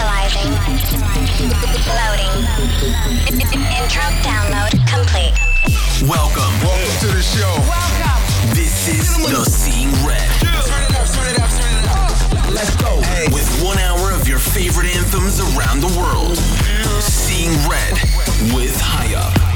Initializing. Loading. Intro download complete. Welcome. Welcome to the show. Welcome. This is the Seeing Red. Let's go. Hey. With one hour of your favorite anthems around the world. Seeing Red with High Up.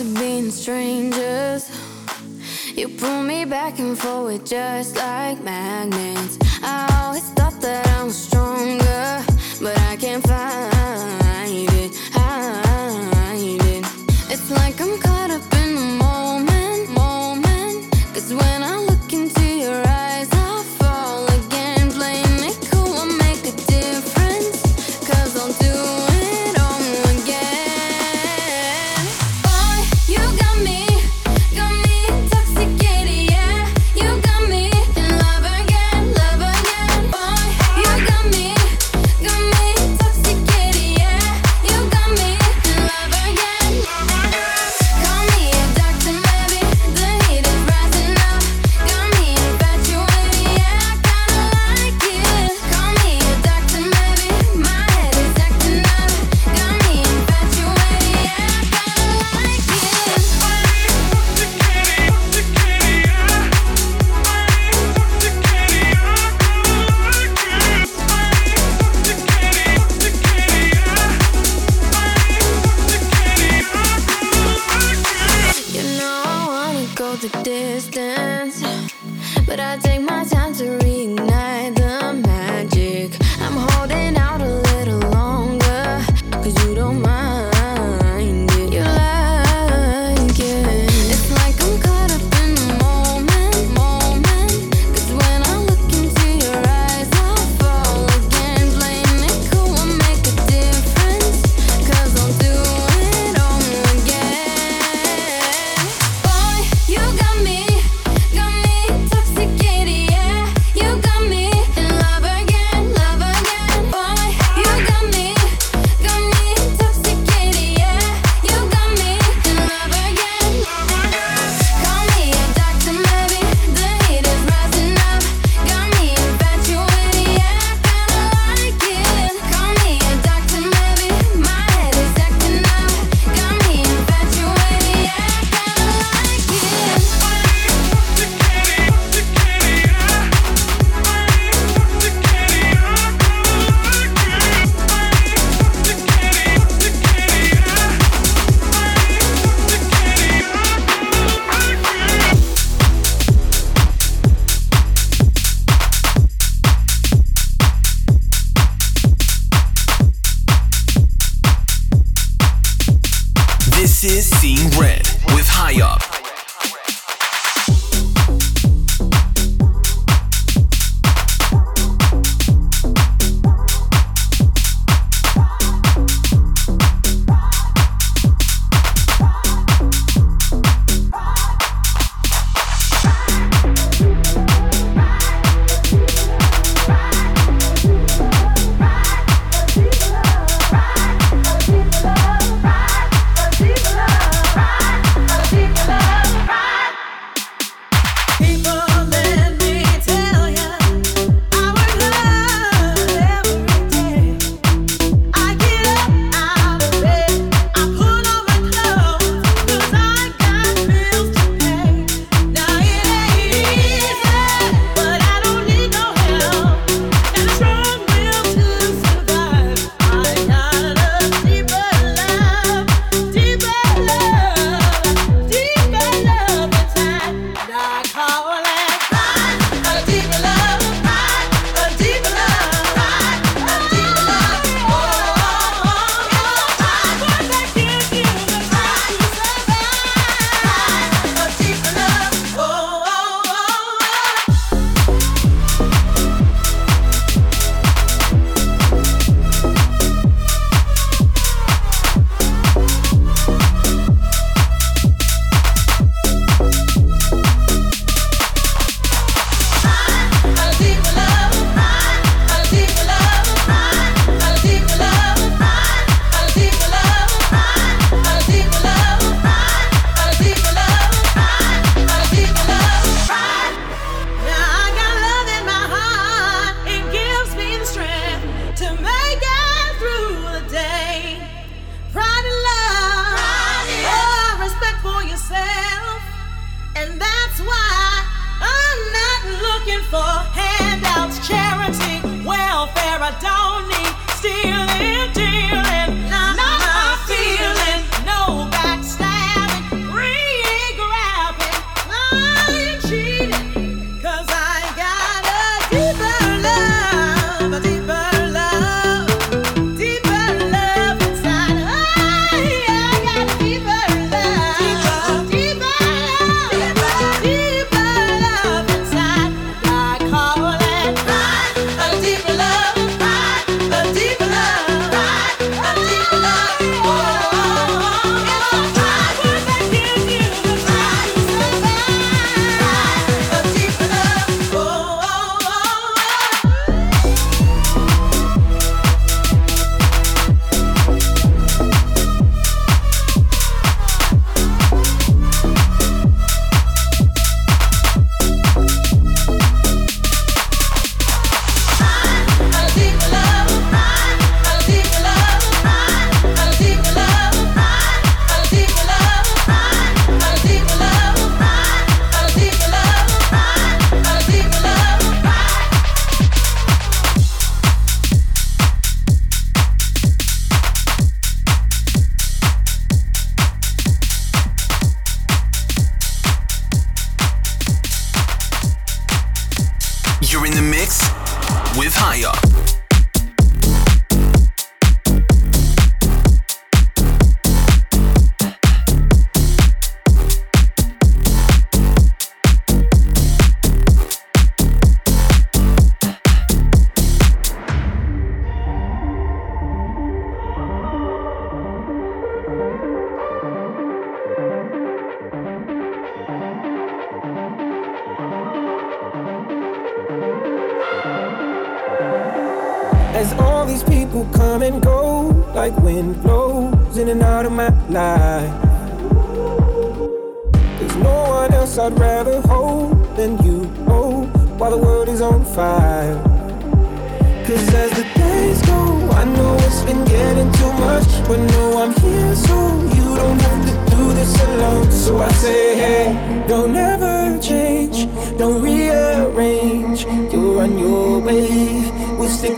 to being strangers. You pull me back and forward just like magnets. I always thought that I was strong.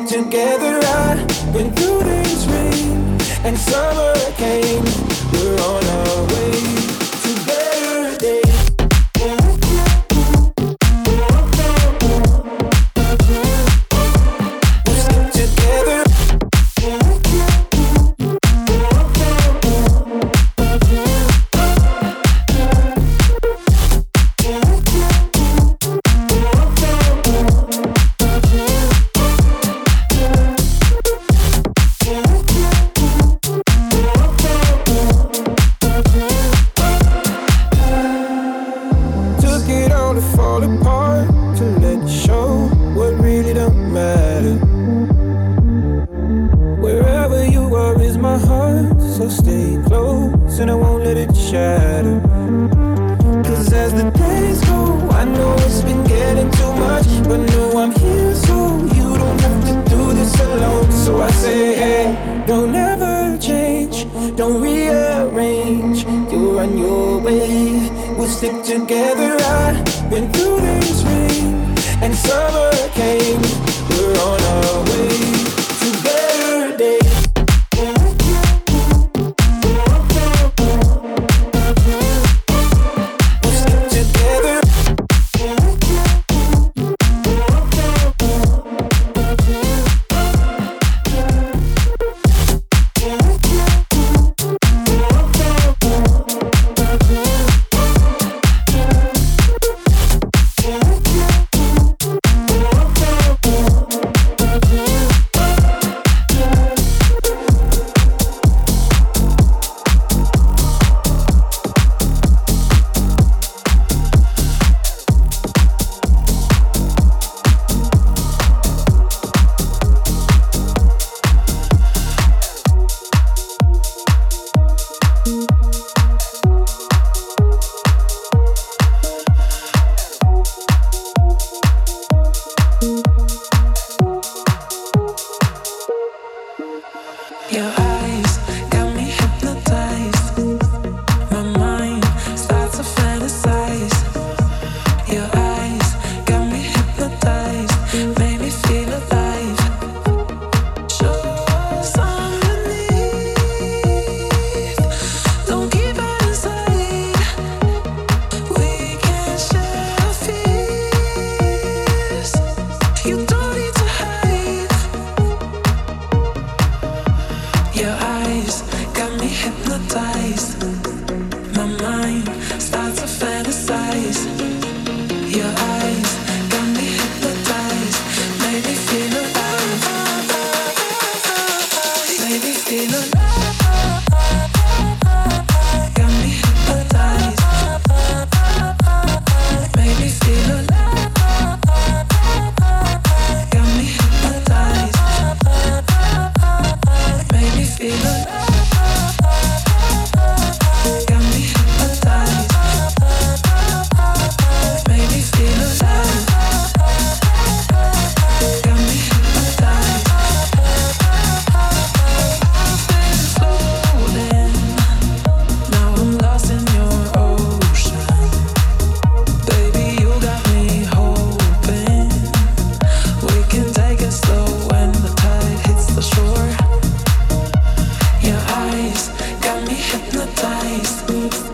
Together I went through the rain and summer came. We're on our way. you.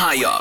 Red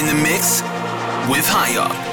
in the mix with High Up.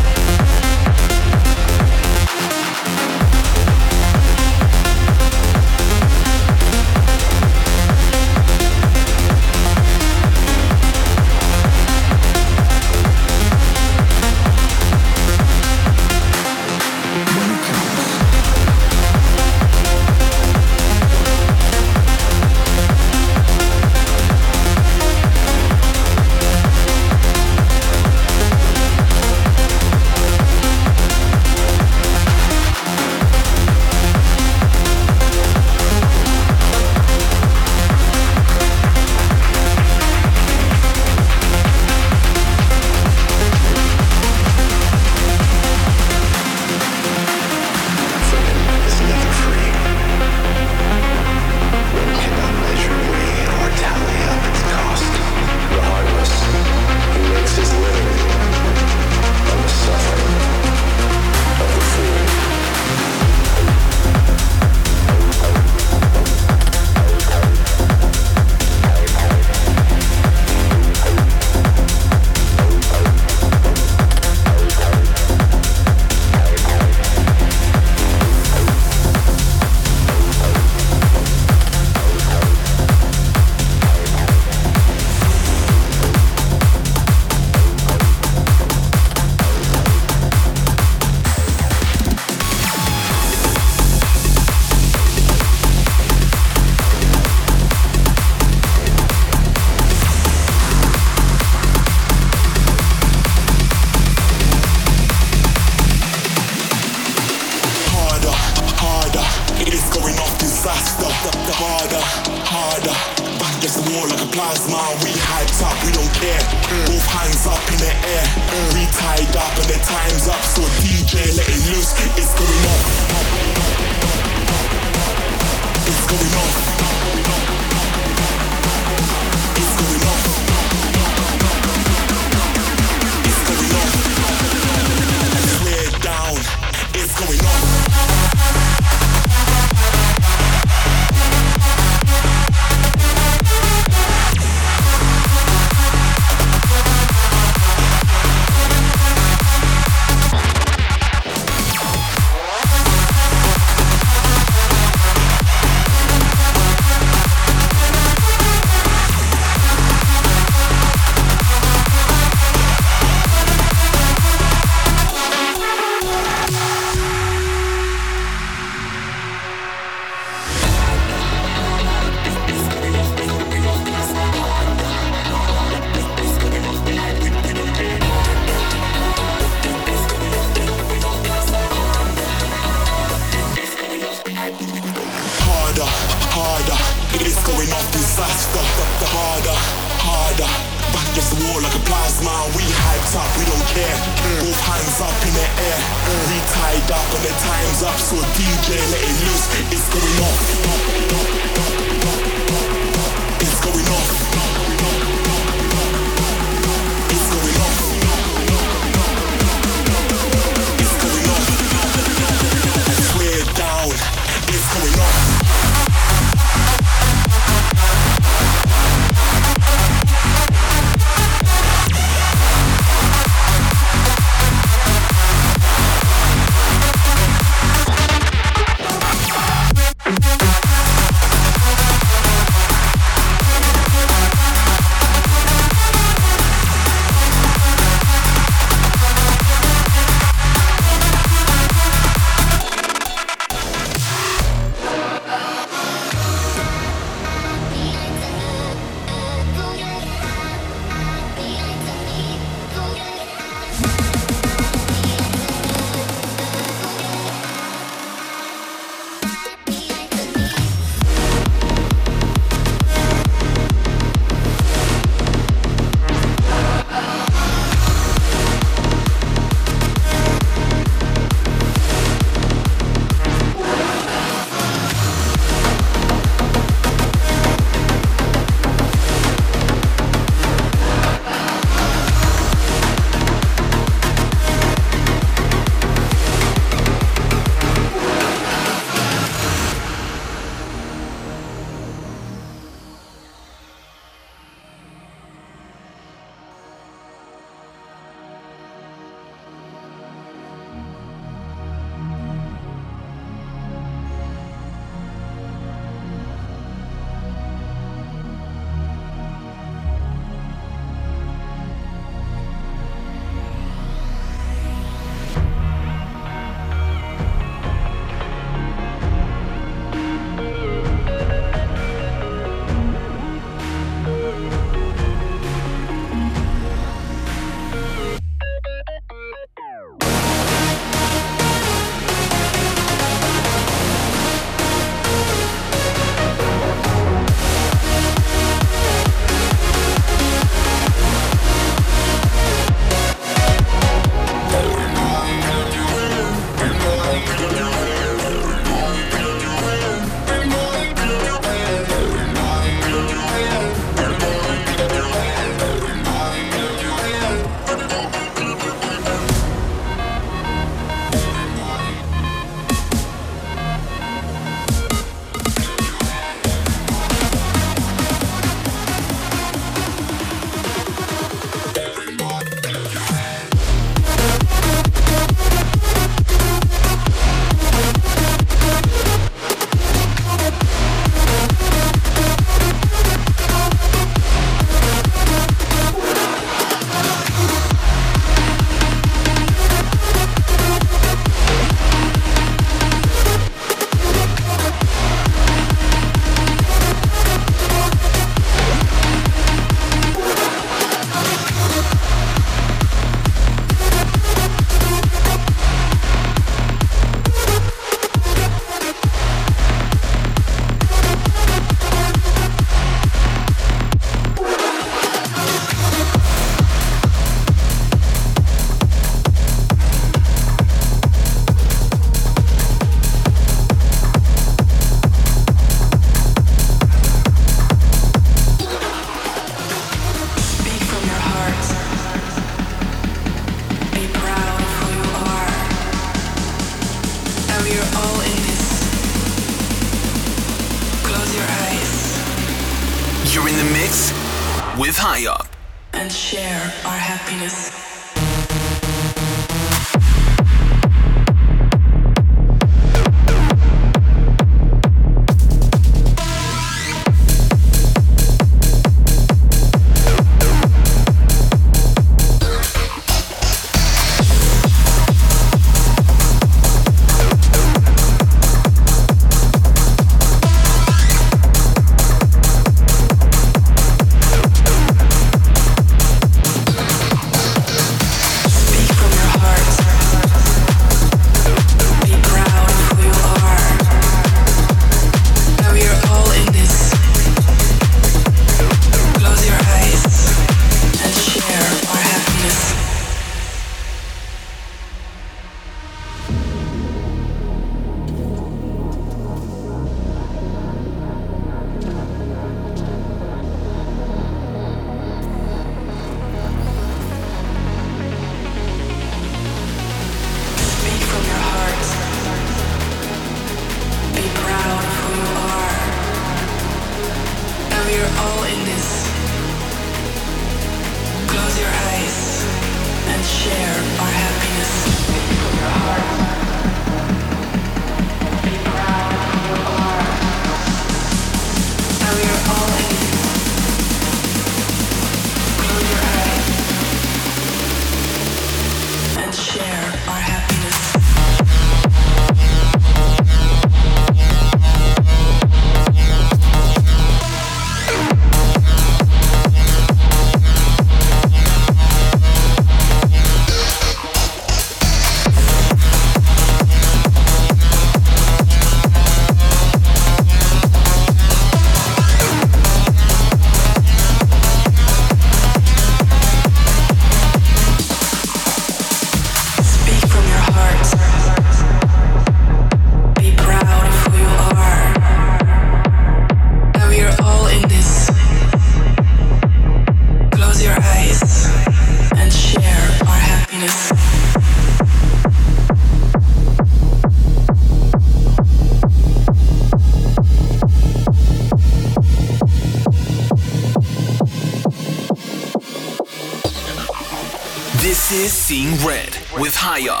This